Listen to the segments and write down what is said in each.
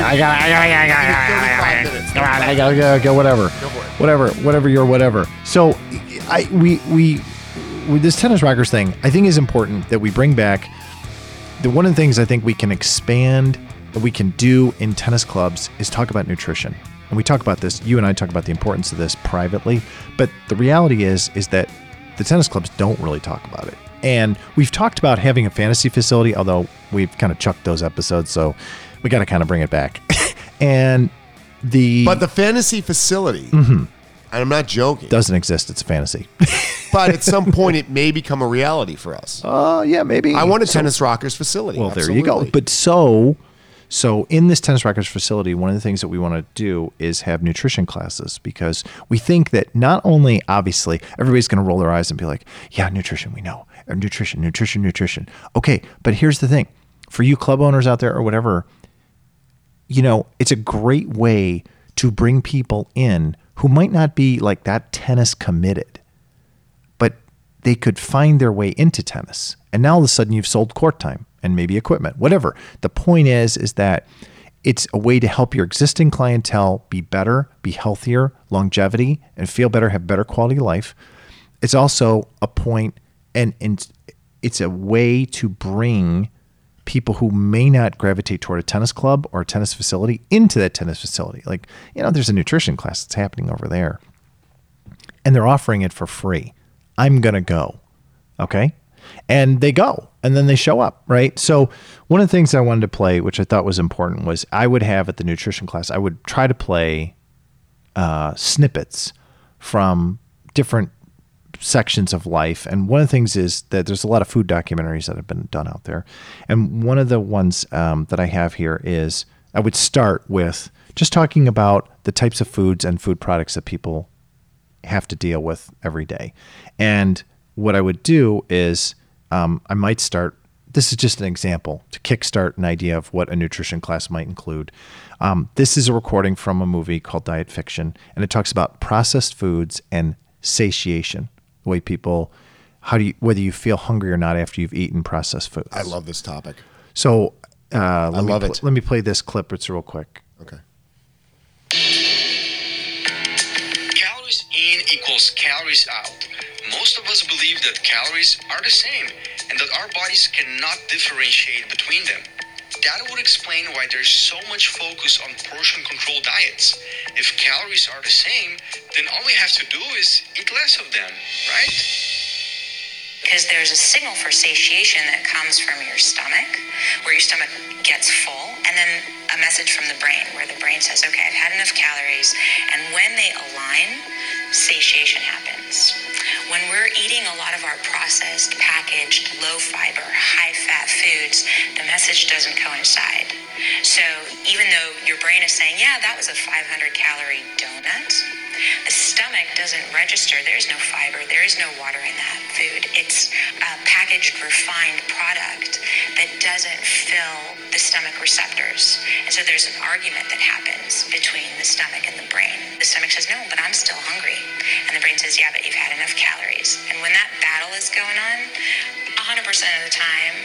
I got, I got, I got, I got, I I got, minutes. Come on, I gotta go, go, whatever, Go for it. whatever, whatever your whatever. So, I we we with this tennis rockers thing, I think is important that we bring back. The one of the things I think we can expand that we can do in tennis clubs is talk about nutrition. And we talk about this. You and I talk about the importance of this privately, but the reality is is that the tennis clubs don't really talk about it. And we've talked about having a fantasy facility, although we've kind of chucked those episodes, so we got to kind of bring it back. and the But the fantasy facility, Mm-hmm. and I'm not joking, doesn't exist. It's a fantasy. but at some point it may become a reality for us. Oh yeah, maybe. I want a tennis rockers facility. Well, there you go. absolutely. But so, so in this tennis rockers facility, one of the things that we want to do is have nutrition classes because we think that not only obviously everybody's going to roll their eyes and be like, "Yeah, nutrition, we know, or nutrition, nutrition, nutrition." Okay, but here's the thing: for you club owners out there or whatever, you know, it's a great way to bring people in who might not be like that tennis committed but they could find their way into tennis. And now all of a sudden you've sold court time and maybe equipment, whatever. The point is, is that it's a way to help your existing clientele be better, be healthier, longevity, and feel better, have better quality of life. It's also a point and, and it's a way to bring people who may not gravitate toward a tennis club or a tennis facility into that tennis facility. Like, you know, there's a nutrition class that's happening over there and they're offering it for free. I'm going to go. Okay. And they go and then they show up. Right. So, one of the things I wanted to play, which I thought was important, was I would have at the nutrition class, I would try to play uh, snippets from different sections of life. And one of the things is that there's a lot of food documentaries that have been done out there. And one of the ones um, that I have here is I would start with just talking about the types of foods and food products that people have to deal with every day. And what I would do is um, I might start. This is just an example to kickstart an idea of what a nutrition class might include. Um, this is a recording from a movie called Diet Fiction, and it talks about processed foods and satiation. The way people, how do you, whether you feel hungry or not after you've eaten processed foods. I love this topic. So uh, let me love pl- it. Let me play this clip. It's real quick. Okay. Calories in equals calories out. Most of us believe that calories are the same and that our bodies cannot differentiate between them. That would explain why there's so much focus on portion control diets. If calories are the same, then all we have to do is eat less of them, right? because there's a signal for satiation that comes from your stomach, where your stomach gets full, and then a message from the brain, where the brain says, okay, I've had enough calories. And when they align, satiation happens. When we're eating a lot of our processed, packaged, low fiber, high fat foods, the message doesn't coincide. So even though your brain is saying, yeah, that was a 500 calorie donut, the stomach doesn't register. There's no fiber. There is no water in that food. It's a packaged, refined product that doesn't fill the stomach receptors. And so there's an argument that happens between the stomach and the brain. The stomach says, no, but I'm still hungry. And the brain says, yeah, but you've had enough calories. And when that battle is going on, 100% of the time,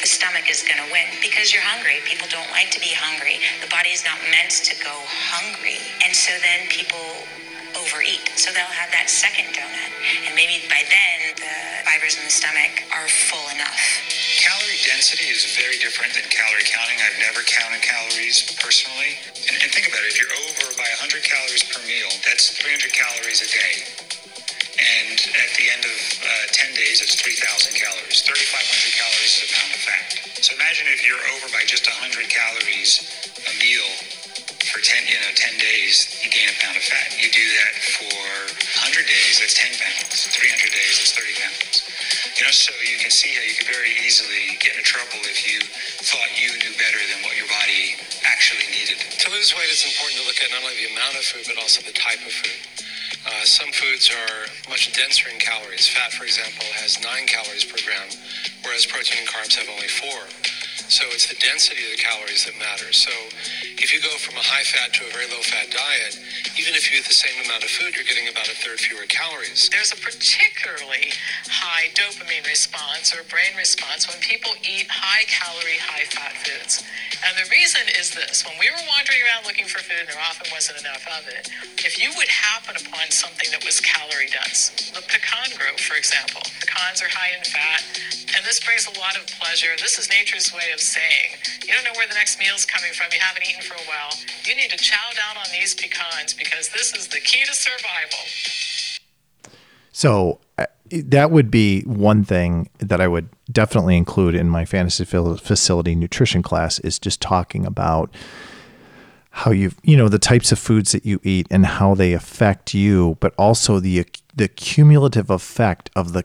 the stomach is going to win because you're hungry. People don't like to be hungry. The body is not meant to go hungry. And so then people overeat. So they'll have that second donut. And maybe by then the fibers in the stomach are full enough. Calorie density is very different than calorie counting. I've never counted calories personally. And, and think about it if you're over by 100 calories per meal, that's 300 calories a day. And at the end of uh, 10 days, it's 3,000 calories. 3,500 calories is a pound of fat. So imagine if you're over by just 100 calories a meal for 10, you know, 10 days, you gain a pound of fat. You do that for 100 days, that's 10 pounds. 300 days, that's 30 pounds. You know, so you can see how you could very easily get into trouble if you thought you knew better than what your body actually needed. To lose weight, it's important to look at not only the amount of food, but also the type of food. Uh, some foods are much denser in calories. Fat, for example, has nine calories per gram, whereas protein and carbs have only four. So it's the density of the calories that matters. So if you go from a high fat to a very low fat diet, even if you eat the same amount of food, you're getting about a third fewer calories. There's a particularly high dopamine response or brain response when people eat high calorie, high fat foods. And the reason is this when we were wandering around looking for food, and there often wasn't enough of it, if you would happen upon something that was calorie dense, the pecan grove, for example, pecans are high in fat, and this brings a lot of pleasure. This is nature's way of saying, you don't know where the next meal's coming from, you haven't eaten for a while. You need to chow down on these pecans because this is the key to survival. So uh, that would be one thing that I would definitely include in my fantasy facility nutrition class is just talking about how you you know the types of foods that you eat and how they affect you, but also the the cumulative effect of the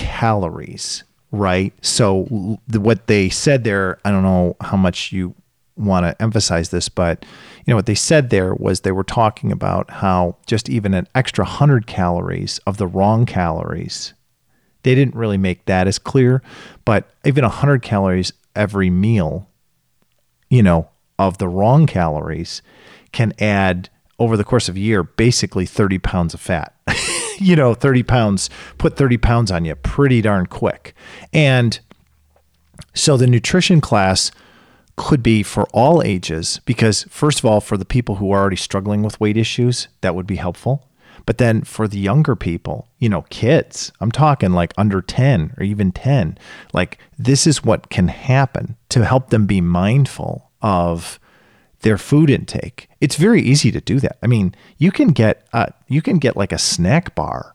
calories, right? So what they said there, I don't know how much you want to emphasize this, but you know what they said there was they were talking about how just even an extra 100 calories of the wrong calories they didn't really make that as clear but even 100 calories every meal you know of the wrong calories can add over the course of a year basically 30 pounds of fat you know 30 pounds put 30 pounds on you pretty darn quick. And so the nutrition class could be for all ages because first of all for the people who are already struggling with weight issues that would be helpful. But then for the younger people you know kids i'm talking like under 10 or even 10 like this is what can happen to help them be mindful of their food intake. It's very easy to do that. I mean you can get uh, you can get like a snack bar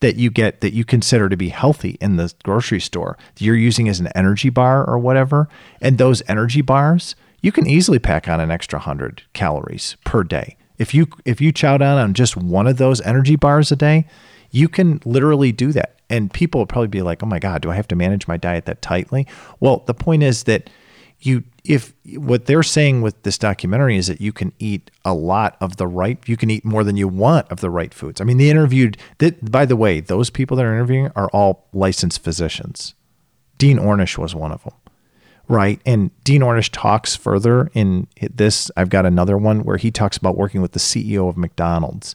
that you get that you consider to be healthy in the grocery store. That you're using as an energy bar or whatever and those energy bars you can easily pack on an extra 100 calories per day. If you if you chow down on just one of those energy bars a day you can literally do that. And people will probably be like oh my god do i have to manage my diet that tightly? Well the point is that you if what they're saying with this documentary is that you can eat a lot of the right you can eat more than you want of the right foods. I mean they interviewed that by the way those people that are interviewing are all licensed physicians. Dean ornish was one of them right? And dean ornish talks further in this. I've got another one where he talks about working with the ceo of mcdonald's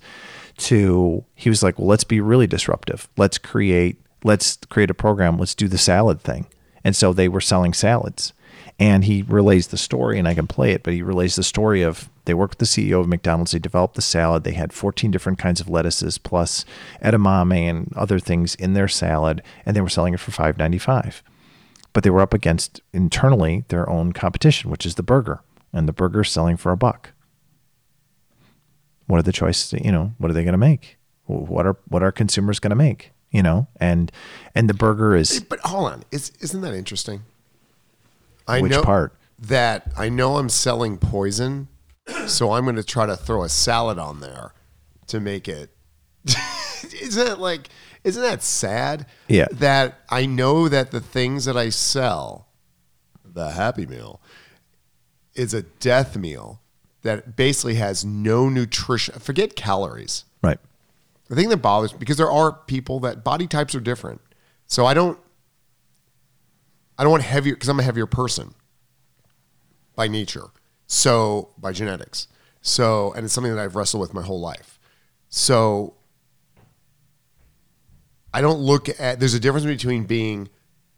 to he was like well let's be really disruptive. Let's create let's create a program. Let's do the salad thing. And so they were selling salads and he relays the story and i can play it but he relays the story of they worked with the ceo of mcdonald's they developed the salad they had 14 different kinds of lettuces plus edamame and other things in their salad and they were selling it for 5.95 but they were up against internally their own competition which is the burger and the burger selling for a buck. What are the choices you know what are they going to make what are what are consumers going to make you know? And and the burger is But hold on, is, isn't that interesting? I Which know part? That I know I'm selling poison, so I'm going to try to throw a salad on there to make it. isn't that like? Isn't that sad? Yeah. That I know that the things that I sell, the Happy Meal, is a death meal that basically has no nutrition. Forget calories. right The thing that bothers because there are people that body types are different. So I don't I don't want heavier because I'm a heavier person by nature. So by genetics. So and it's something that I've wrestled with my whole life. So I don't look at there's a difference between being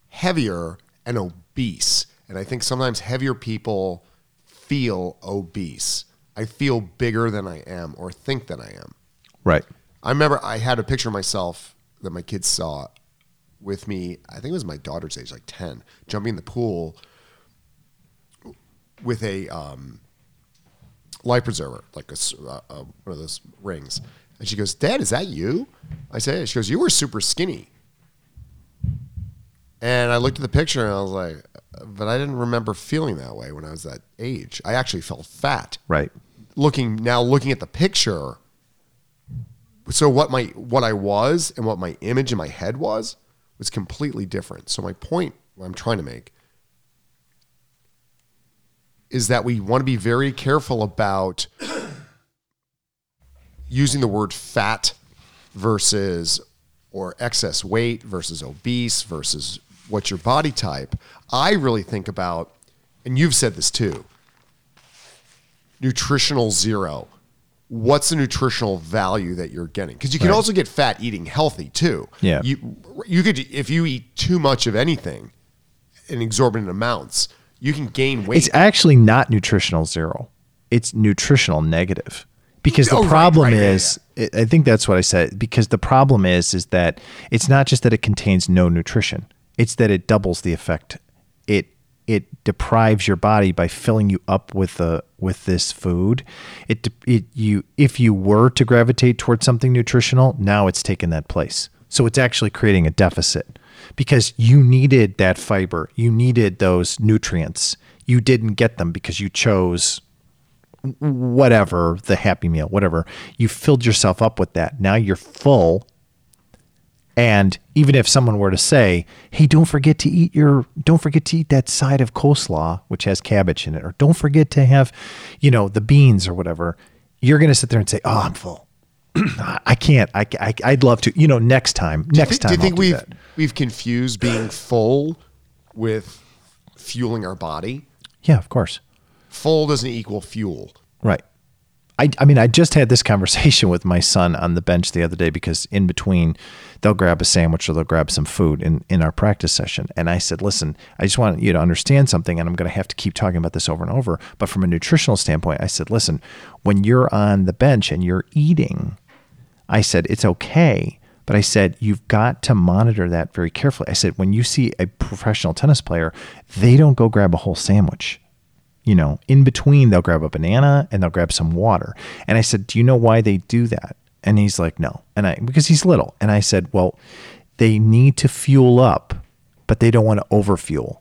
heavier and obese. And I think sometimes heavier people feel obese. I feel bigger than I am or think that I am. right I remember I had a picture of myself that my kids saw with me. I think it was my daughter's age, like 10, jumping in the pool with a um, life preserver, like a, uh, uh, one of those rings. And she goes, Dad, is that you? I say, "Yeah." She goes, You were super skinny. And I looked at the picture and I was like, But I didn't remember feeling that way when I was that age. I actually felt fat right looking now looking at the picture so what my what I was and what my image in my head was was completely different. So my point I'm trying to make is that we want to be very careful about using the word fat versus or excess weight versus obese versus what's your body type, I really think about, and you've said this too, nutritional zero. What's the nutritional value that you're getting? Because you can Right. also get fat eating healthy too. Yeah. You you could if you eat too much of anything in exorbitant amounts, you can gain weight. It's actually not nutritional zero. It's nutritional negative. Because the Oh, problem right, yeah, is I I think that's what I said because the problem is is that it's not just that it contains no nutrition. It's that it doubles the effect. It it deprives your body by filling you up with the with this food. It it you if you were to gravitate towards something nutritional, now it's taken that place. So it's actually creating a deficit because you needed that fiber. You needed those nutrients. You didn't get them because you chose whatever, the happy meal, whatever. You filled yourself up with that. Now you're full. And even if someone were to say, "Hey, don't forget to eat your don't forget to eat that side of coleslaw which has cabbage in it or don't forget to have, you know, the beans or whatever." You're going to sit there and say, "Oh, I'm full." I can't. I, I I'd love to. You know, next time. Do Next thi- time do you think I'll we've we've confused being full with fueling our body? Yeah, of course. Full doesn't equal fuel. Right. I, I mean, I just had this conversation with my son on the bench the other day because in between they'll grab a sandwich or they'll grab some food in, in our practice session. And I said, listen, I just want you to understand something and I'm going to have to keep talking about this over and over. But from a nutritional standpoint, I said, listen, when you're on the bench and you're eating, I said, it's okay. But I said, you've got to monitor that very carefully. I said, when you see a professional tennis player, they don't go grab a whole sandwich you know, in between they'll grab a banana and they'll grab some water. And I said, "Do you know why they do that?" And he's like, "No." And I because he's little. And I said, "Well, they need to fuel up, but they don't want to overfuel.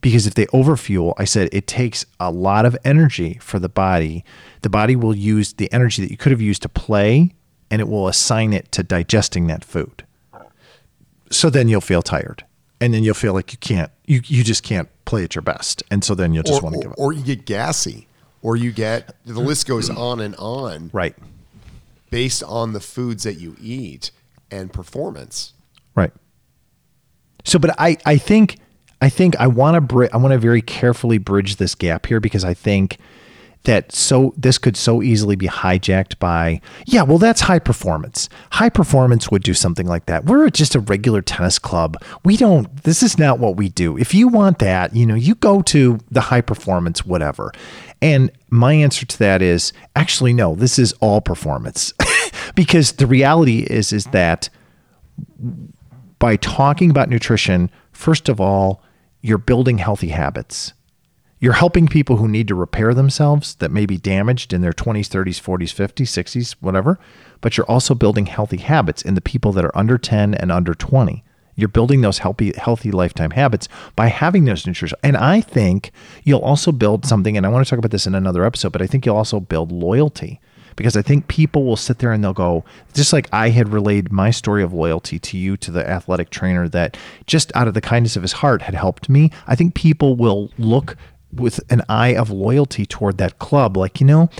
Because if they overfuel, I said it takes a lot of energy for the body. The body will use the energy that you could have used to play and it will assign it to digesting that food. So then you'll feel tired. And then you'll feel like you can't you you just can't play at your best. And so then you'll just or, want to give up. or you get gassy, or you get the list goes on and on Right. based on the foods that you eat and performance. Right. So, but I, I think, I think I want to, bri- I want to very carefully bridge this gap here because I think that so this could so easily be hijacked by, yeah, well, that's high performance. High performance would do something like that. We're just a regular tennis club. We don't, this is not what we do. If you want that, you know, you go to the high performance, whatever. And my answer to that is actually, no, this is all performance because the reality is, is that by talking about nutrition, first of all, you're building healthy habits. You're helping people who need to repair themselves that may be damaged in their 20s, 30s, 40s, 50s, 60s, whatever. But you're also building healthy habits in the people that are under 10 and under 20. You're building those healthy, healthy lifetime habits by having those nutrition. And I think you'll also build something, and I want to talk about this in another episode, but I think you'll also build loyalty because I think people will sit there and they'll go, just like I had relayed my story of loyalty to you, to the athletic trainer that just out of the kindness of his heart had helped me. I think people will look with an eye of loyalty toward that club. Like, you know,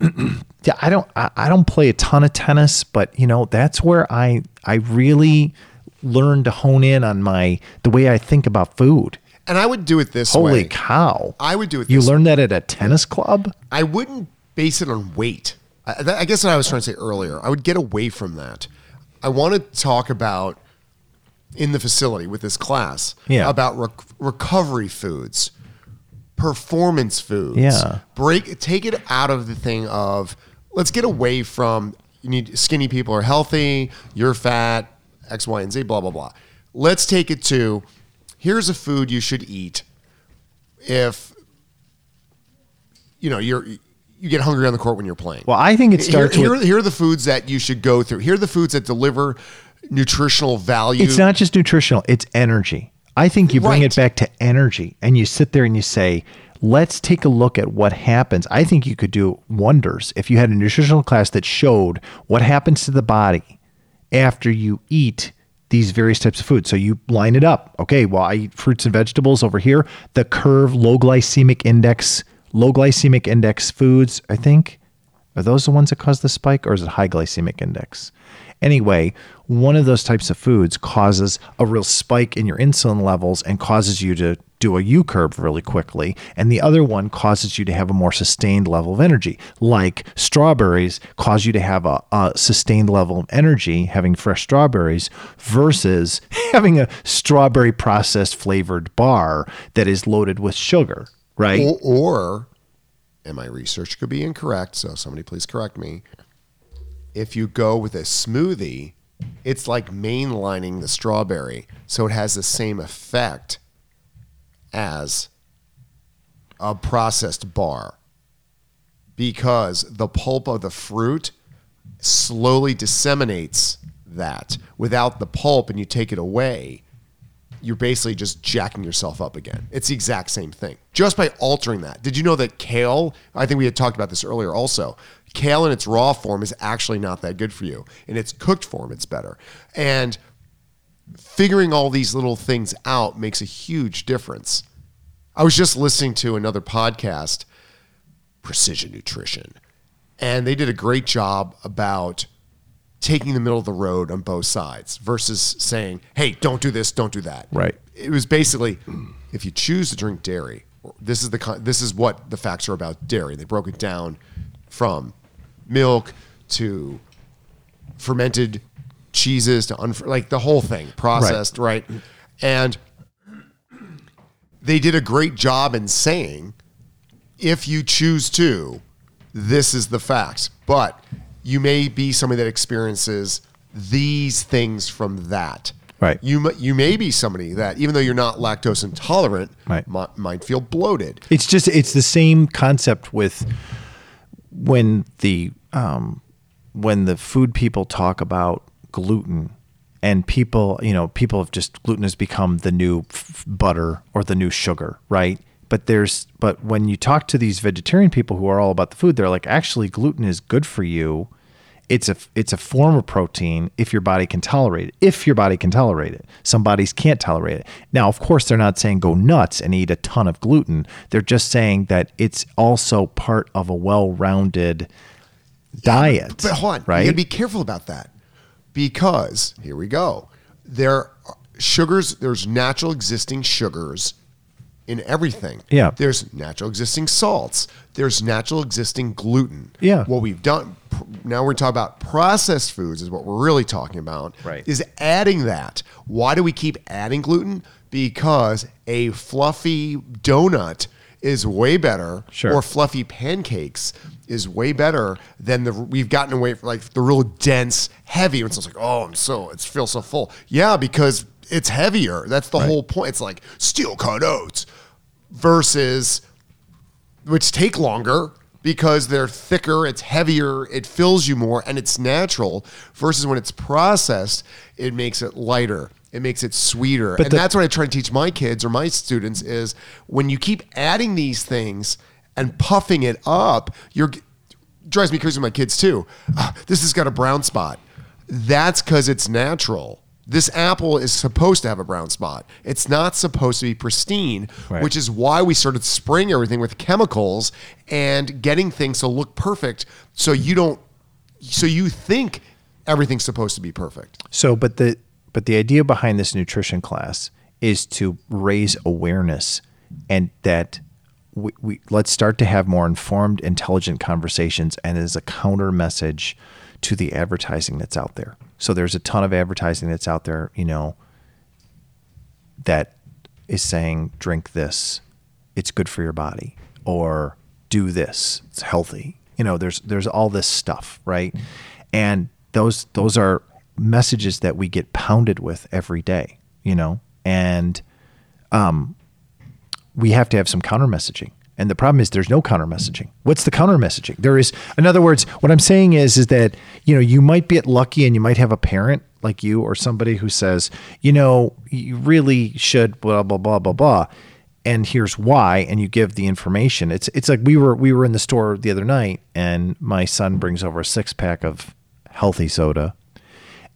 yeah, I don't, I, don't play a ton of tennis, but you know, that's where I, I really learned to hone in on my, the way I think about food. And I would do it this Holy way. Holy cow. I would do it this way You learned that at a tennis club? I wouldn't base it on weight. I, I guess what I was trying to say earlier. I would get away from that. I want to talk about in the facility with this class Yeah. about rec- recovery foods, performance foods. Yeah. break take it out of the thing of let's get away from you need skinny people are healthy, you're fat, X, Y, and Z, blah blah blah. Let's take it to here's a food you should eat if you know you're you get hungry on the court when you're playing. Well, I think it Here- starts here, with- here are the foods that you should go through. Here are the foods that deliver nutritional value. It's not just nutritional, it's energy. I think you bring Right. it back to energy and you sit there and you say, let's take a look at what happens. I think you could do wonders if you had a nutritional class that showed what happens to the body after you eat these various types of food. So you line it up. Okay, well, I eat fruits and vegetables over here. The curve, low glycemic index, low glycemic index foods, I think. Are those the ones that cause the spike, or is it high glycemic index? Anyway, one of those types of foods causes a real spike in your insulin levels and causes you to do a U curve really quickly. And the other one causes you to have a more sustained level of energy. Like strawberries cause you to have a, a sustained level of energy having fresh strawberries versus having a strawberry processed flavored bar that is loaded with sugar, right? Or, or, and my research could be incorrect, so somebody please correct me. If you go with a smoothie, it's like mainlining the strawberry, so it has the same effect as a processed bar because the pulp of the fruit slowly disseminates that. Without the pulp and you take it away, you're basically just jacking yourself up again. It's the exact same thing. Just by altering that. Did you know that kale, I think we had talked about this earlier also. Kale in its raw form is actually not that good for you. In its cooked form, it's better. And figuring all these little things out makes a huge difference. I was just listening to another podcast, Precision Nutrition, and they did a great job about taking the middle of the road on both sides versus saying, hey, don't do this, don't do that. Right. It was basically if you choose to drink dairy, this is the this is what the facts are about dairy. They broke it down from milk to fermented cheeses to unfer- like the whole thing processed right. and they did a great job in saying if you choose to this is the facts but you may be somebody that experiences these things from that Right. you you may be somebody that even though you're not lactose intolerant Right. mi- might feel bloated It's just it's the same concept with when the um, when the food people talk about gluten and people you know people have just gluten has become the new f- butter or the new sugar right but there's but when you talk to these vegetarian people who are all about the food they're like actually gluten is good for you it's a it's a form of protein if your body can tolerate it. If your body can tolerate it, some bodies can't tolerate it. Now, of course, they're not saying go nuts and eat a ton of gluten. They're just saying that it's also part of a well-rounded diet. But hold on, right? you gotta be careful about that because here we go. There are sugars. There's natural existing sugars in everything. Yeah. There's natural existing salts. There's natural existing gluten. Yeah. What we've done now we're talking about processed foods is what we're really talking about. Right. Is adding that. Why do we keep adding gluten? Because a fluffy donut is way better Sure. or fluffy pancakes is way better than the we've gotten away from like the real dense heavy it's like oh i'm so it feels so full yeah because it's heavier that's the whole point it's like steel cut oats versus which take longer because they're thicker, it's heavier, it fills you more, and it's natural. Versus when it's processed, it makes it lighter, it makes it sweeter, But and the- that's what I try to teach my kids or my students is when you keep adding these things and puffing it up, you're drives me crazy with my kids too. "Ah, this has got a brown spot. That's because it's natural. This apple is supposed to have a brown spot. It's not supposed to be pristine, Right. which is why we started spraying everything with chemicals and getting things to look perfect so you don't so you think everything's supposed to be perfect. So, but the but the idea behind this nutrition class is to raise awareness and that we, we let's start to have more informed, intelligent conversations, and as a counter message to the advertising that's out there. So there's a ton of advertising that's out there, you know, that is saying drink this, it's good for your body, or do this, it's healthy. You know, there's there's all this stuff, right? And those those are messages that we get pounded with every day, you know, and um, we have to have some counter messaging. And the problem is there's no counter messaging. What's the counter messaging? There is, in other words, what I'm saying is, is that, you know, you might be lucky and you might have a parent like you or somebody who says, you know, you really should blah, blah, blah, blah, blah. And here's why. And you give the information. It's, it's like we were, we were in the store the other night and my son brings over a six pack of healthy soda.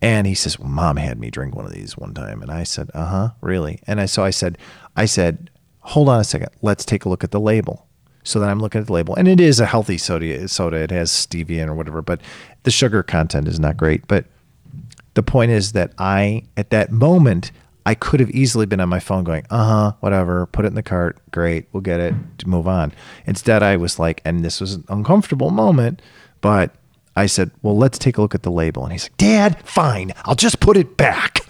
And he says, "Well, mom had me drink one of these one time." And I said, "Uh huh, really?" And I so I said, "I said, hold on a second, let's take a look at the label." So then I'm looking at the label, and it is a healthy soda. Soda. It has stevia or whatever, but the sugar content is not great. But the point is that I, at that moment, I could have easily been on my phone going, uh huh, whatever, put it in the cart, great, we'll get it, to move on. Instead, I was like, and this was an uncomfortable moment, but I said, well, let's take a look at the label. And he's like, Dad, fine, I'll just put it back.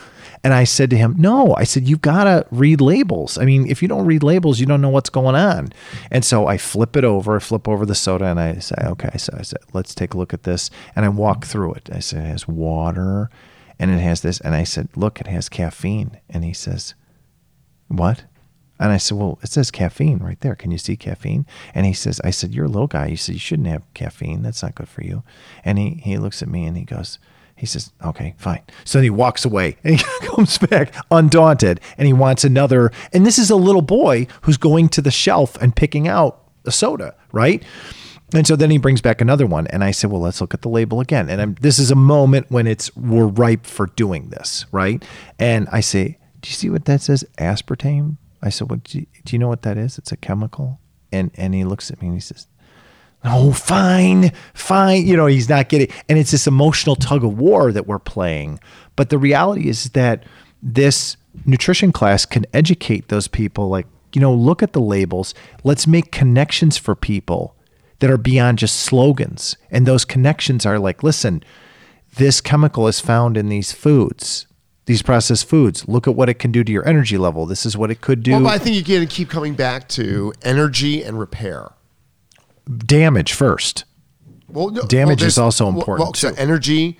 And I said to him, No, I said, you've got to read labels. I mean, if you don't read labels, you don't know what's going on. And so I flip it over, I flip over the soda, and I say, Okay, so I said, let's take a look at this. And I walk through it. I said, It has water and it has this. And I said, Look, it has caffeine. And he says, What? And I said, Well, it says caffeine right there. Can you see caffeine? And he says, I said, You're a little guy. You said, You shouldn't have caffeine. That's not good for you. And he, he looks at me and he goes, he says, okay, fine. So then he walks away and he comes back undaunted and he wants another. And this is a little boy who's going to the shelf and picking out a soda, right? And so then he brings back another one. And I said, well, let's look at the label again. And I'm, this is a moment when it's, we're ripe for doing this, right? And I say, do you see what that says? Aspartame? I said, what do you, do you know what that is? It's a chemical. And, and he looks at me and he says, oh, fine, fine. You know, he's not getting, and it's this emotional tug of war that we're playing. But the reality is that this nutrition class can educate those people like, you know, look at the labels. Let's make connections for people that are beyond just slogans. And those connections are like, listen, this chemical is found in these foods, these processed foods. Look at what it can do to your energy level. This is what it could do. Well, I think you got to keep coming back to energy and repair. Damage first. Well, no, Damage well, is also important, Well, so energy.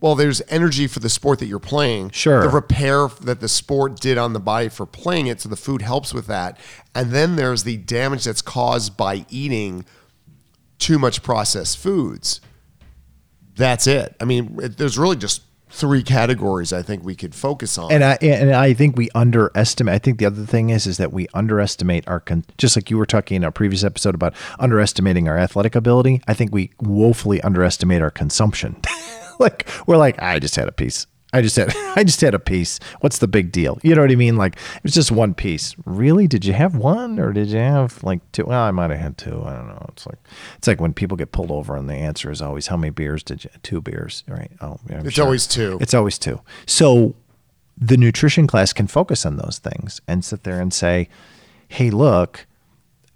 Well, there's energy for the sport that you're playing. Sure. The repair that the sport did on the body for playing it, so the food helps with that. And then there's the damage that's caused by eating too much processed foods. That's it. I mean, it, there's really just three categories I think we could focus on. And I and I think we underestimate. I think the other thing is is that we underestimate our con- just like you were talking in our previous episode about underestimating our athletic ability. I think we woefully underestimate our consumption. like we're like, I just had a piece. I just had I just had a piece. What's the big deal? You know what I mean? Like it was just one piece. Really? Did you have one or did you have like two? Well, I might have had two. I don't know. It's like it's like when people get pulled over and the answer is always how many beers did you? Two beers, right? Oh, yeah, It's sure. always two. It's always two. So the nutrition class can focus on those things and sit there and say, hey, look,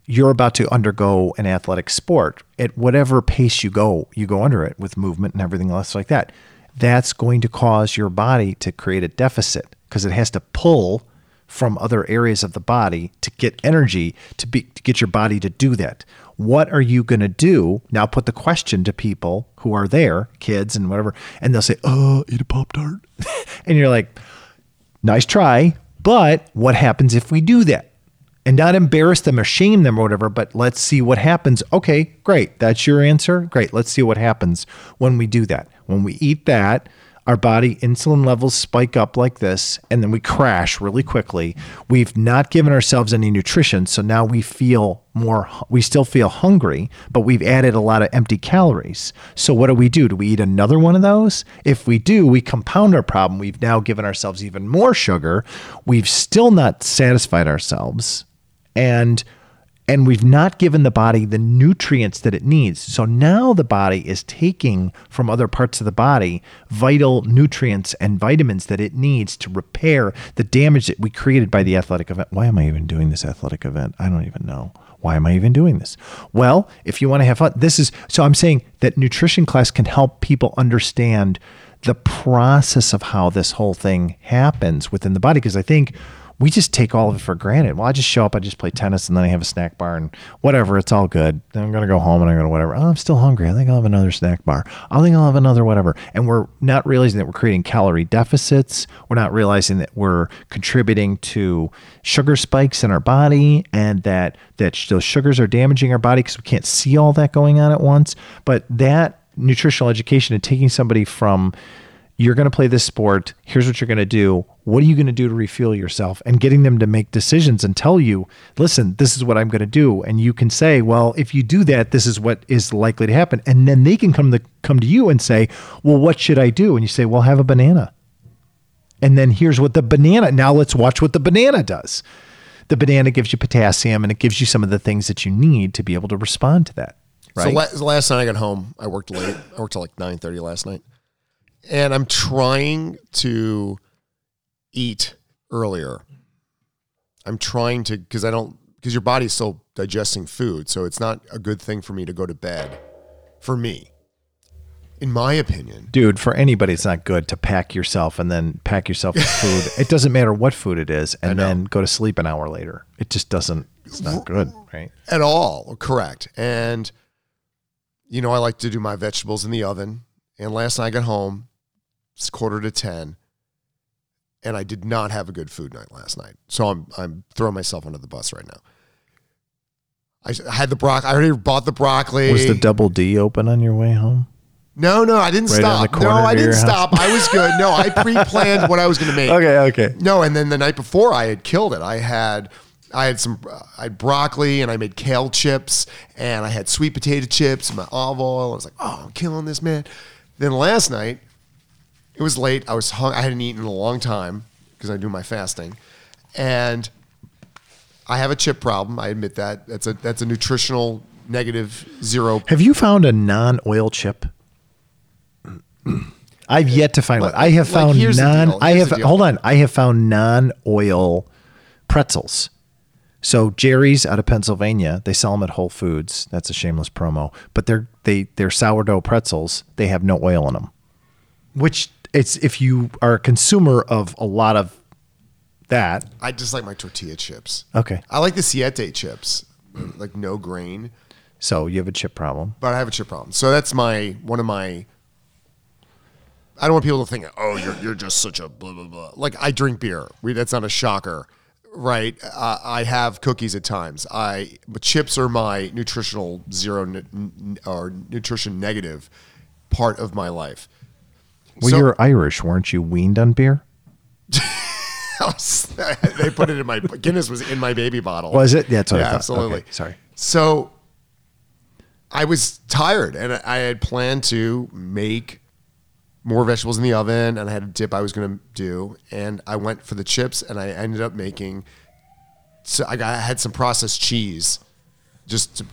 you're about to undergo an athletic sport at whatever pace you go, you go under it with movement and everything else like that. That's going to cause your body to create a deficit because it has to pull from other areas of the body to get energy to be to get your body to do that. What are you going to do? Now put the question to people who are there, kids and whatever, and they'll say, "Oh, eat a pop tart." and you're like, nice try. But what happens if we do that? And not embarrass them or shame them or whatever, but let's see what happens. Okay, great. That's your answer. Great. Let's see what happens when we do that. When we eat that, our body insulin levels spike up like this, and then we crash really quickly. We've not given ourselves any nutrition, so now we feel more, we still feel hungry, but we've added a lot of empty calories. So what do we do? Do we eat another one of those? If we do, we compound our problem. We've now given ourselves even more sugar. We've still not satisfied ourselves and and we've not given the body the nutrients that it needs. So now the body is taking from other parts of the body vital nutrients and vitamins that it needs to repair the damage that we created by the athletic event. Why am I even doing this athletic event? I don't even know. Why am I even doing this? Well, if you want to have fun, this is so I'm saying that nutrition class can help people understand the process of how this whole thing happens within the body because I think we just take all of it for granted. Well, I just show up, I just play tennis, and then I have a snack bar and whatever. It's all good. Then I'm gonna go home and I'm gonna whatever. Oh, I'm still hungry. I think I'll have another snack bar. I think I'll have another whatever. And we're not realizing that we're creating calorie deficits. We're not realizing that we're contributing to sugar spikes in our body, and that that those sugars are damaging our body because we can't see all that going on at once. But that nutritional education and taking somebody from you're going to play this sport. Here's what you're going to do. What are you going to do to refuel yourself? And getting them to make decisions and tell you, listen, this is what I'm going to do. And you can say, well, if you do that, this is what is likely to happen. And then they can come to come to you and say, well, what should I do? And you say, well, have a banana. And then here's what the banana. Now let's watch what the banana does. the banana gives you potassium and it gives you some of the things that you need to be able to respond to that. Right. So la- last night I got home. I worked late. I worked till like nine thirty last night, and I'm trying to eat earlier. I'm trying to because I don't because your body's still digesting food, so it's not a good thing for me to go to bed. For me, in my opinion, Dude, for anybody, it's not good to pack yourself and then pack yourself with food. it doesn't matter what food it is, and then go to sleep an hour later. It just doesn't. It's not good, right? at all correct. And you know, I like to do my vegetables in the oven. And last night I got home, it's quarter to ten, and I did not have a good food night last night. So I'm I'm throwing myself under the bus right now. I had the broccoli. I already bought the broccoli. Was the double D open on your way home? no, no, I didn't Right stop. No, I didn't house? stop. I was good. No, I pre-planned what I was going to make. Okay, okay. No, and then the night before I had killed it. I had I had some I had broccoli and I made kale chips and I had sweet potato chips and my olive oil. I was like, oh, I'm killing this, man. Then last night, it was late. I was hung. I hadn't eaten in a long time because I do my fasting, and I have a chip problem. I admit that. That's a that's a nutritional negative zero. Have you found a non-oil chip? I've yet to find Like- one. I have found the non. I have hold on. I have found non-oil pretzels. So Jerry's out of Pennsylvania, they sell them at Whole Foods. That's a shameless promo, but they're they they're sourdough pretzels. They have no oil in them, which it's if you are a consumer of a lot of that. I just like my tortilla chips. Okay, I like the siete chips, like no grain. so you have a chip problem. but I have a chip problem. So that's my one of my. I don't want people to think, oh, you're you're just such a blah blah blah. Like I drink beer. We, that's not a shocker, right? Uh, I have cookies at times. I but chips are my nutritional zero n- n- or nutrition negative part of my life. Well, So- you're Irish, weren't you? Weaned on beer? they put it in my Guinness was in my baby bottle. Was it? Yeah, that's what I yeah, thought. absolutely. Okay, sorry. So I was tired and I had planned to make more vegetables in the oven and I had a dip I was going to do. And I went for the chips and I ended up making, so I, got, I had some processed cheese just to,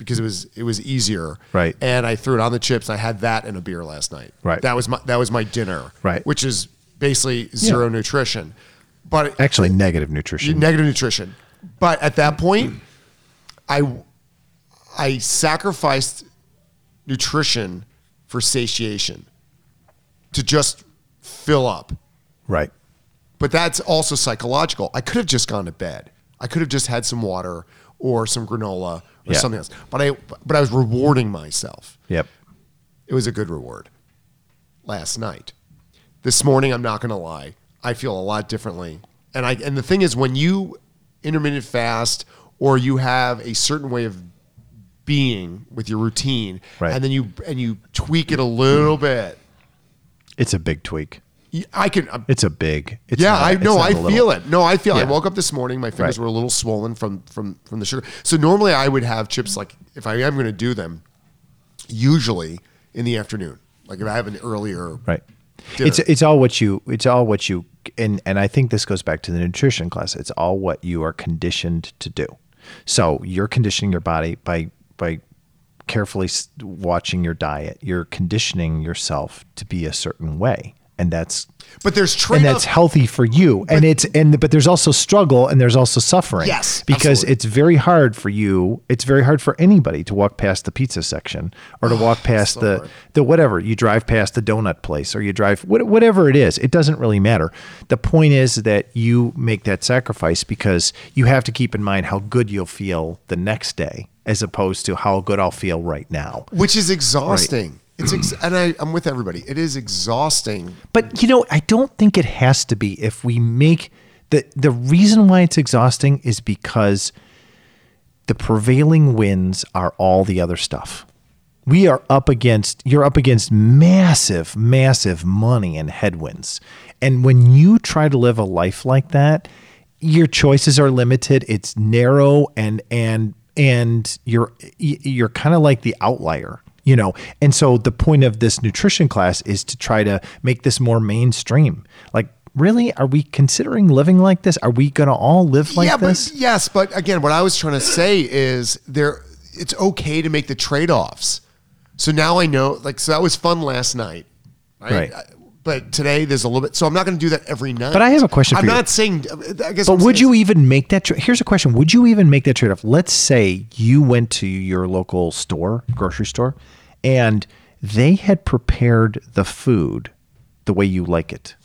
because it was it was easier, Right. And I threw it on the chips. And I had that in a beer last night, Right. That was my that was my dinner, Right. Which is basically zero nutrition, but Actually, negative nutrition. negative nutrition. But at that point, I I sacrificed nutrition for satiation to just fill up. right. But that's also psychological. I could have just gone to bed. I could have just had some water or some granola or Yeah. something else. But I but I was rewarding myself. Yep. It was a good reward last night. This morning, I'm not going to lie, I feel a lot differently. And I and the thing is, when you intermittent fast or you have a certain way of being with your routine, Right. and then you and you tweak it a little bit, It's a big tweak. I can. I'm- It's a big. It's yeah, not- I know. I a little. feel it. No, I feel. I woke up this morning. My fingers Right. were a little swollen from from from the sugar. So normally I would have chips like if I am going to do them, usually in the afternoon. Like if I have an earlier Right. dinner. It's it's all what you it's all what you and and I think this goes back to the nutrition class. It's all what you are conditioned to do. So you're conditioning your body by by carefully watching your diet. You're conditioning yourself to be a certain way, and that's but there's and that's healthy for you. and it's and but there's also struggle and there's also suffering. Yes, because absolutely. it's very hard for you. It's very hard for anybody to walk past the pizza section or to oh, walk past so the hard. the whatever. You drive past the donut place or you drive whatever it is. It doesn't really matter. The point is that you make that sacrifice because you have to keep in mind how good you'll feel the next day as opposed to how good I'll feel right now. which is exhausting. It's ex- and I, I'm with everybody. It is exhausting. But you know, I don't think it has to be if we make the the reason why it's exhausting is because the prevailing winds are all the other stuff. We are up against you're up against massive massive money and headwinds. And when you try to live a life like that, your choices are limited, it's narrow and and and you're you're kind of like the outlier you know and so the point of this nutrition class is to try to make this more mainstream like really? Are we considering living like this? Are we going to all live like yeah, this? but yes, but again, what I was trying to say is there. It's okay to make the trade offs. So now I know. Like, so that was fun last night, right? Right. I- But today there's a little bit. So I'm not going to do that every night. But I have a question I'm for you. not saying. I guess. But I'm would you even make that? Tra- Here's a question: Would you even make that trade off? Let's say you went to your local store, grocery store, and they had prepared the food the way you like it.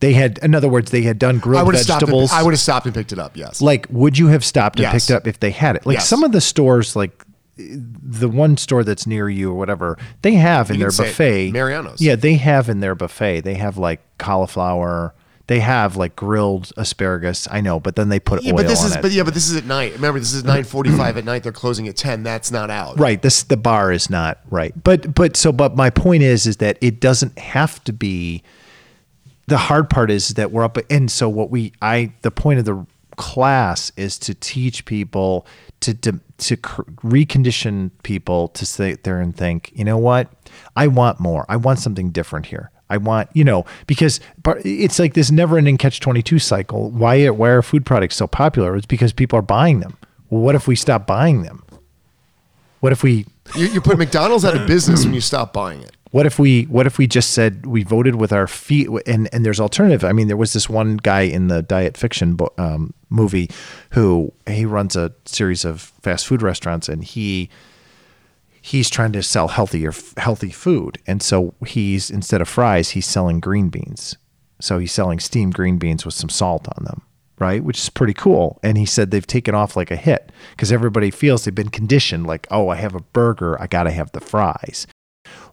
They had, in other words, they had done I grilled would have stopped. vegetables. And, I would have stopped and picked it up. Yes. like, would you have stopped and Yes. picked up if they had it? Like Yes. some of the stores, like the one store that's near you or whatever, they have in their buffet. Mariano's. Yeah, they have in their buffet. They have like cauliflower. They have like grilled asparagus. I know, but then they put yeah, oil but this on is. it. But yeah, but this is at night. Remember, this is mm-hmm. 9:45 at night. They're closing at 10. That's not out. right. This the bar is not right. But but so but my point is is that it doesn't have to be. The hard part is that we're up and so what we I the point of the class is to teach people to to, to cr- recondition people to sit there and think, you know what, I want more. I want something different here. I want, you know, because but it's like this never-ending catch-22 cycle. Why why are food products so popular? It's because people are buying them. Well, what if we stop buying them? What if we You, you put McDonald's out of business when you stop buying it. what if we what if we just said we voted with our feet and and there's alternative i mean there was this one guy in the diet fiction bo- um, movie who he runs a series of fast food restaurants and he he's trying to sell healthier healthy food and so he's instead of fries he's selling green beans so he's selling steamed green beans with some salt on them right which is pretty cool and he said they've taken off like a hit because everybody feels they've been conditioned like oh i have a burger i gotta have the fries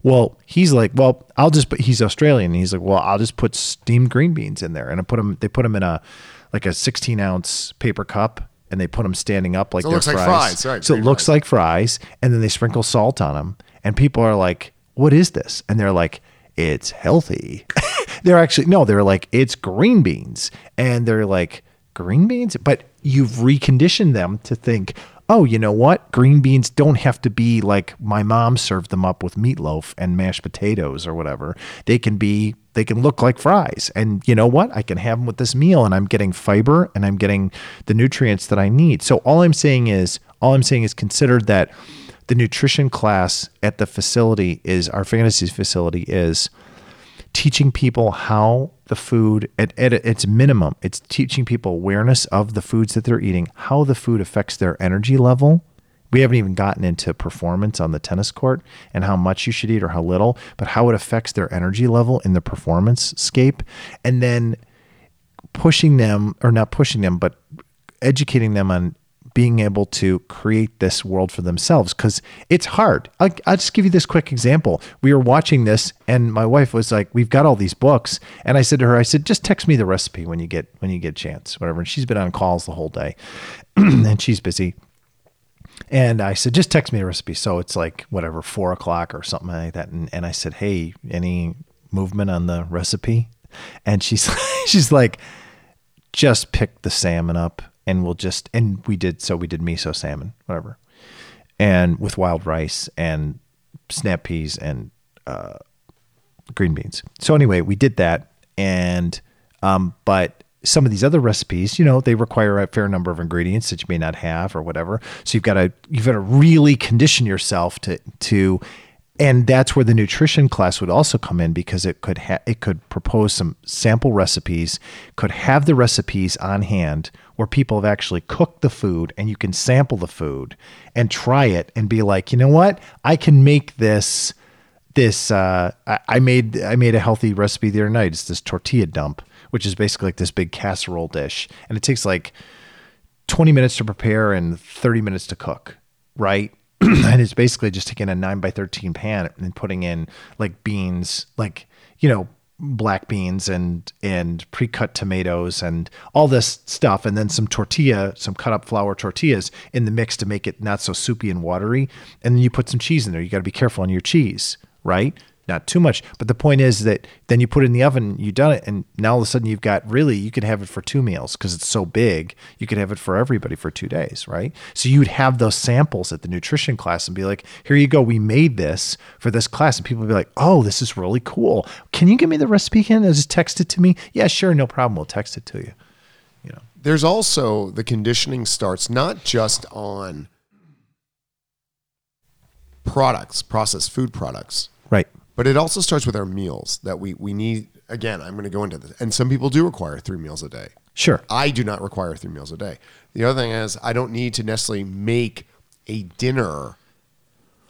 well, he's like, well, I'll just put. He's Australian. And he's like, well, I'll just put steamed green beans in there, and I put them. They put them in a like a 16 ounce paper cup, and they put them standing up like So they're looks like fries. fries, right, So it looks fries. like fries, and then they sprinkle salt on them, and people are like, what is this? And they're like, it's healthy. they're actually no, they're like, it's green beans, and they're like, green beans, but you've reconditioned them to think. Oh, you know what? Green beans don't have to be like my mom served them up with meatloaf and mashed potatoes or whatever. They can be, they can look like fries. And you know what? I can have them with this meal and I'm getting fiber and I'm getting the nutrients that I need. So all I'm saying is, all I'm saying is consider that the nutrition class at the facility is our fantasy facility is teaching people how the food at, at its minimum it's teaching people awareness of the foods that they're eating how the food affects their energy level we haven't even gotten into performance on the tennis court and how much you should eat or how little but how it affects their energy level in the performance scape. And then pushing them or not pushing them but educating them on being able to create this world for themselves because it's hard. I'll, I'll just give you this quick example. We were watching this and my wife was like we've got all these books. And i said to her i said just text me the recipe when you get when you get a chance whatever. And she's been on calls the whole day and she's busy and I said, just text me a recipe. So it's like whatever, four o'clock or something like that. And, and I said, hey, any movement on the recipe? And she's she's like, just pick the salmon up and we'll just and we did so we did miso salmon, whatever. And with wild rice and snap peas and uh, green beans. So anyway, we did that, and um, but some of these other recipes, you know, they require a fair number of ingredients that you may not have or whatever. So you've got to you've got to really condition yourself to to, and that's where the nutrition class would also come in because it could ha- it could propose some sample recipes, could have the recipes on hand where people have actually cooked the food and you can sample the food and try it and be like, you know what, I can make this this uh, I, I made I made a healthy recipe the other night. It's this tortilla dump, which is basically like this big casserole dish, and it takes like twenty minutes to prepare and thirty minutes to cook, right? and it's basically just taking a nine by thirteen pan and putting in like beans, like you know black beans and and pre-cut tomatoes and all this stuff and then some tortilla some cut up flour tortillas in the mix to make it not so soupy and watery. And then you put some cheese in there. You got to be careful on your cheese right not too much. But the point is that then you put it in the oven, you done it, and now all of a sudden you've got really you could have it for two meals because it's so big. You could have it for everybody for two days, right? So you'd have those samples at the nutrition class and be like, "Here you go, we made this for this class," and people would be like, "Oh, this is really cool. Can you give me the recipe again? Just text it to me." Yeah, sure, no problem. We'll text it to you. You know, There's also the conditioning starts not just on products, processed food products, right? But it also starts with our meals that we we need. Again, I'm going to go into this, and some people do require three meals a day. Sure. I do not require three meals a day. The other thing is, I don't need to necessarily make a dinner.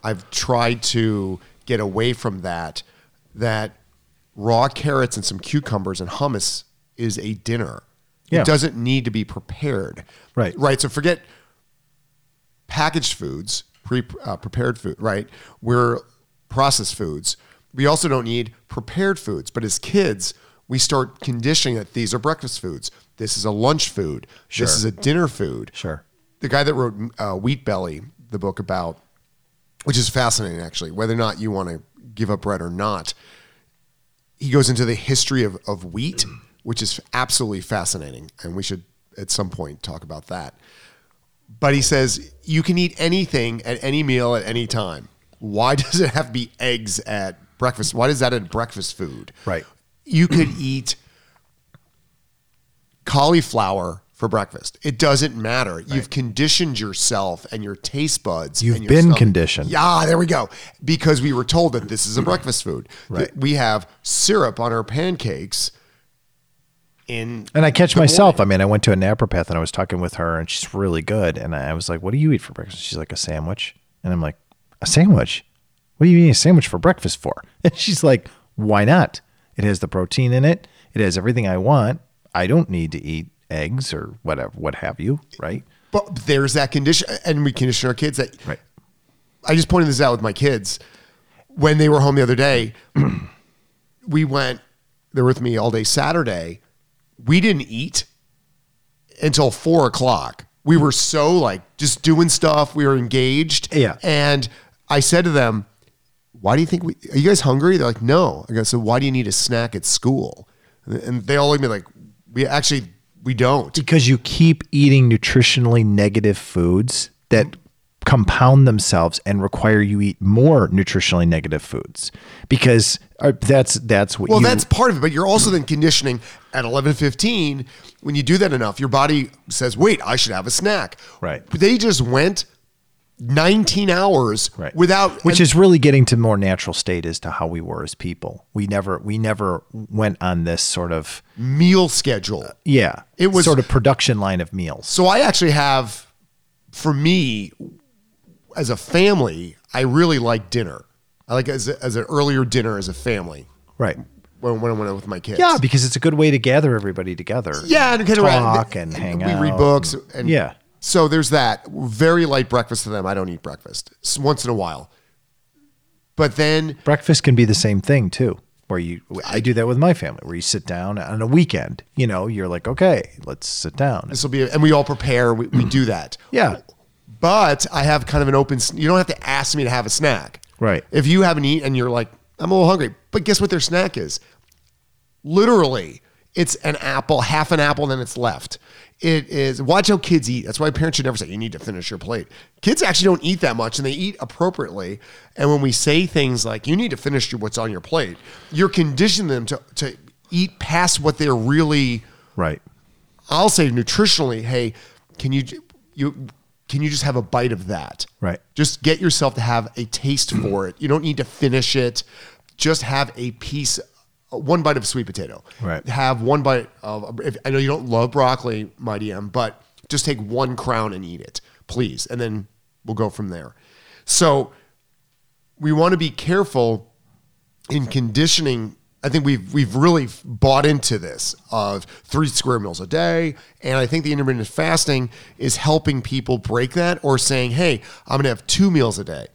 I've tried to get away from that. That raw carrots and some cucumbers and hummus is a dinner. Yeah. It doesn't need to be prepared. Right. Right. So forget packaged foods, pre uh, prepared food. Right. We're processed foods. We also don't need prepared foods. But as kids, we start conditioning that these are breakfast foods. This is a lunch food. Sure. This is a dinner food Sure. the guy that wrote uh, Wheat Belly, the book about, which is fascinating actually, whether or not you want to give up bread or not. He goes into the history of, of wheat, which is absolutely fascinating, and we should at some point talk about that. But he says you can eat anything at any meal at any time. Why does it have to be eggs at breakfast? Why is that a breakfast food? Right. You could eat cauliflower for breakfast. It doesn't matter. You've conditioned yourself and your taste buds. You've been stomach. conditioned. Yeah, there we go. Because we were told that this is a breakfast food. Right. We have syrup on our pancakes. In And I catch myself. morning. I mean, I went to a naturopath and I was talking with her, and she's really good. And I was like, "What do you eat for breakfast?" She's like, "A sandwich." And I'm like, "A sandwich? What are you eating a sandwich for breakfast for?" And she's like, "Why not? It has the protein in it. It has everything I want. I don't need to eat eggs or whatever, what have you, right?" But there's that condition, and we condition our kids that Right. I just pointed this out with my kids when they were home the other day. we went, they were with me all day Saturday. We didn't eat until four o'clock. We were so like just doing stuff. We were engaged. Yeah. And I said to them, Why do you think we are you guys hungry? They're like, No. I go, So why do you need a snack at school? And they all look at me like, We actually we don't. because you keep eating nutritionally negative foods that compound themselves and require you eat more nutritionally negative foods because uh, that's that's what Well, you, that's part of it, but you're also then conditioning at 11:15 when you do that enough, your body says, "Wait, I should have a snack." Right. They just went 19 hours right without which and- is really getting to more natural state as to how we were as people we never we never went on this sort of meal schedule. Uh, yeah It was- sort of production line of meals So I actually have for me as a family, I really like dinner. I like as, a, as an earlier dinner as a family right when, when I went out with my kids. yeah because it's a good way to gather everybody together Yeah, and kind of talk and hang we out We read books and Yeah. So there's that very light breakfast to them. I don't eat breakfast once in a while, but then breakfast can be the same thing too where you i do that with my family where you sit down on a weekend you know you're like okay let's sit down this will be and we all prepare. We, we do that. yeah But I have kind of an open. You don't have to ask me to have a snack. Right. If you haven't eaten and you're like, I'm a little hungry, but guess what their snack is? Literally, it's an apple, half an apple, then it's left. It is watch how kids eat. That's why parents should never say you need to finish your plate. Kids actually don't eat that much and they eat appropriately. And when we say things like you need to finish what's on your plate, you're conditioning them to, to eat past what they're really right I'll say nutritionally, hey, can you you can you just have a bite of that? Right. Just get yourself to have a taste for it. You don't need to finish it. Just have a piece, one bite of sweet potato. Right. Have one bite of. If, I know you don't love broccoli, my DM, but just take one crown and eat it, please, and then we'll go from there. So we want to be careful in conditioning. I think we've we've really bought into this of three square meals a day, and I think the intermittent fasting is helping people break that, or saying, "Hey, I'm going to have two meals a day.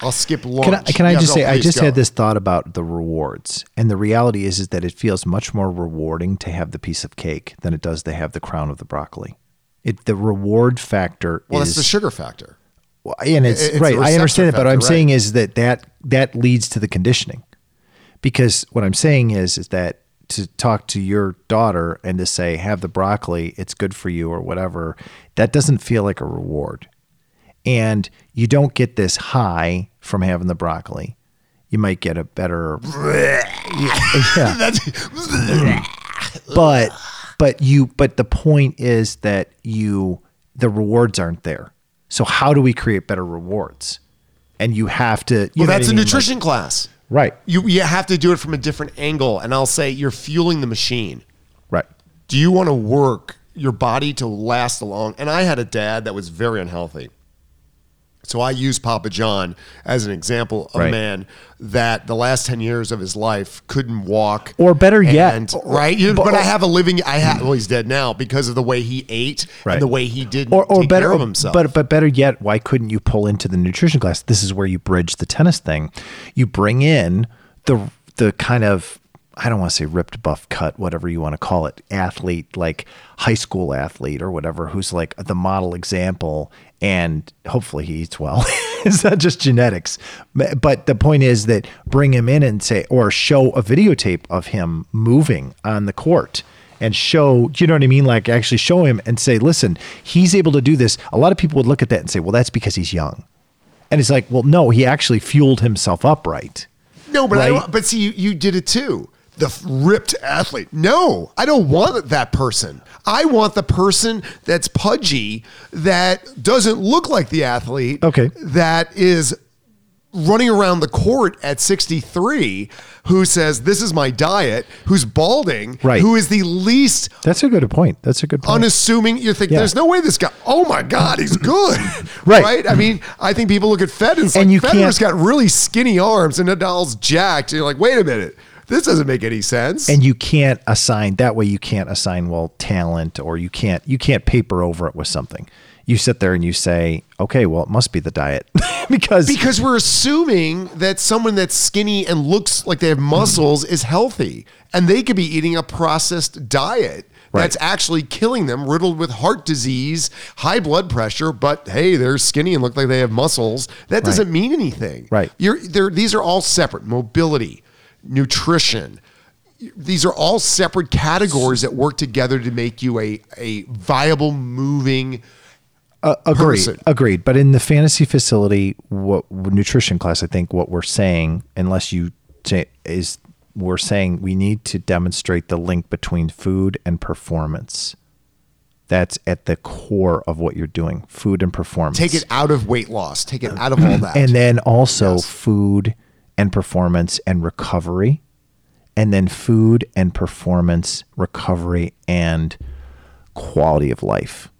I'll skip lunch." Can I, can I Yeah, just go, say, I just go. had this thought about the rewards. And the reality is, is that it feels much more rewarding to have the piece of cake than it does to have the crown of the broccoli. It, the reward factor Well, is that's the sugar factor. Well, and it's, It's right. I understand it, but what I'm factor, saying is that, that that leads to the conditioning. because what I'm saying is is that to talk to your daughter and to say have the broccoli, it's good for you or whatever, that doesn't feel like a reward. And you don't get this high from having the broccoli. You might get a better yeah. but but you but the point is that you the rewards aren't there. So how do we create better rewards? And you have to. You Well, that's a mean? Like- nutrition class. right? You you have to do it from a different angle, and I'll say you're fueling the machine. Right. Do you want to work your body to last long? And I had a dad that was very unhealthy. So I use Papa John as an example of a man that the last 10 years of his life couldn't walk. Or better yet- and- right? You- but- but, I have a living, I have, well, he's dead now because of the way he ate Right. and the way he did Or, or take better, care of himself. but but better yet, why couldn't you pull into the nutrition class? This is where you bridge the tennis thing. You bring in the the kind of I don't want to say ripped, buff, cut, whatever you want to call it, athlete, like high school athlete or whatever, who's like the model example, and hopefully he eats well. it's not just genetics, but the point is that bring him in and say, or show a videotape of him moving on the court and show, you know what I mean? Like actually show him and say, listen, he's able to do this. A lot of people would look at that and say, well, that's because he's young. And it's like, well, no, he actually fueled himself up right. No, but I, but see, you, you did it too. The ripped athlete. No, I don't want that person. I want the person that's pudgy, that doesn't look like the athlete. Okay. That is running around the court at 63 who says this is my diet who's balding Right. who is the least That's a good point. That's a good point. unassuming you think Yeah. there's no way this guy oh my god he's good Right. i mean i think people look at fed and, And like you federer's got really skinny arms and nadal's jacked and you're like wait a minute this doesn't make any sense. And you can't assign that way you can't assign well talent or you can't you can't paper over it with something. You sit there and you say okay well it must be the diet. Because because we're assuming that someone that's skinny and looks like they have hmm. muscles is healthy and they could be eating a processed diet that's Right. actually killing them riddled with heart disease high blood pressure but hey they're skinny and look like they have muscles. That doesn't mean anything. Right. you're these are all separate. Mobility nutrition. These are all separate categories that work together to make you a, a viable moving Uh, agreed person. agreed. But in the fantasy facility what nutrition class i think what we're saying unless you say is we're saying we need to demonstrate the link between food and performance. That's at the core of what you're doing food and performance. Take it out of weight loss. Take it out of all that. And then also Yes. food and performance and recovery and then food and performance recovery and quality of life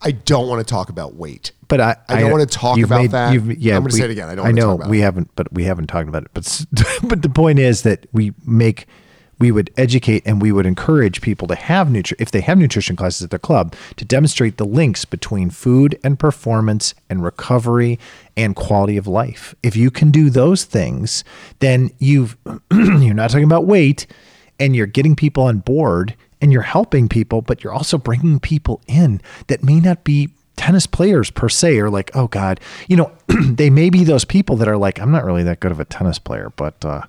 I don't want to talk about weight. but I, I don't want to talk about that. yeah, I'm gonna say it again. I don't I know talk about we haven't, but we haven't talked about it. But but the point is that we make we would educate and we would encourage people to have nutri- if they have nutrition classes at their club to demonstrate the links between food and performance and recovery and quality of life. If you can do those things, then you've you're not talking about weight and you're getting people on board and you're helping people, but you're also bringing people in that may not be tennis players per se are like, oh God, you know, they may be those people that are like, I'm not really that good of a tennis player, but uh,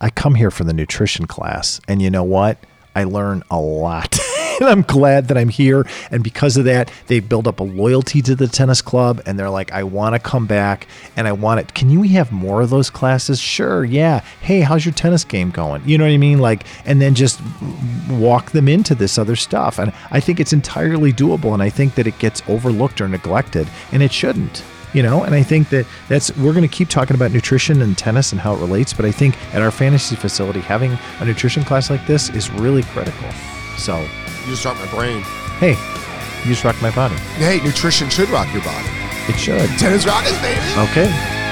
I come here for the nutrition class. And you know what? I learn a lot. and I'm glad that I'm here. And because of that, they build up a loyalty to the tennis club. And they're like, I want to come back and I want it. Can you have more of those classes? Sure. Yeah. Hey, how's your tennis game going? You know what I mean? Like, and then just walk them into this other stuff. And I think it's entirely doable. And I think that it gets overlooked or neglected, and it shouldn't you know and i think that that's we're going to keep talking about nutrition and tennis and how it relates but i think at our fantasy facility having a nutrition class like this is really critical so You just rock my brain. hey you just rock my body Hey, nutrition should rock your body. it should Tennis rock rockets, baby. okay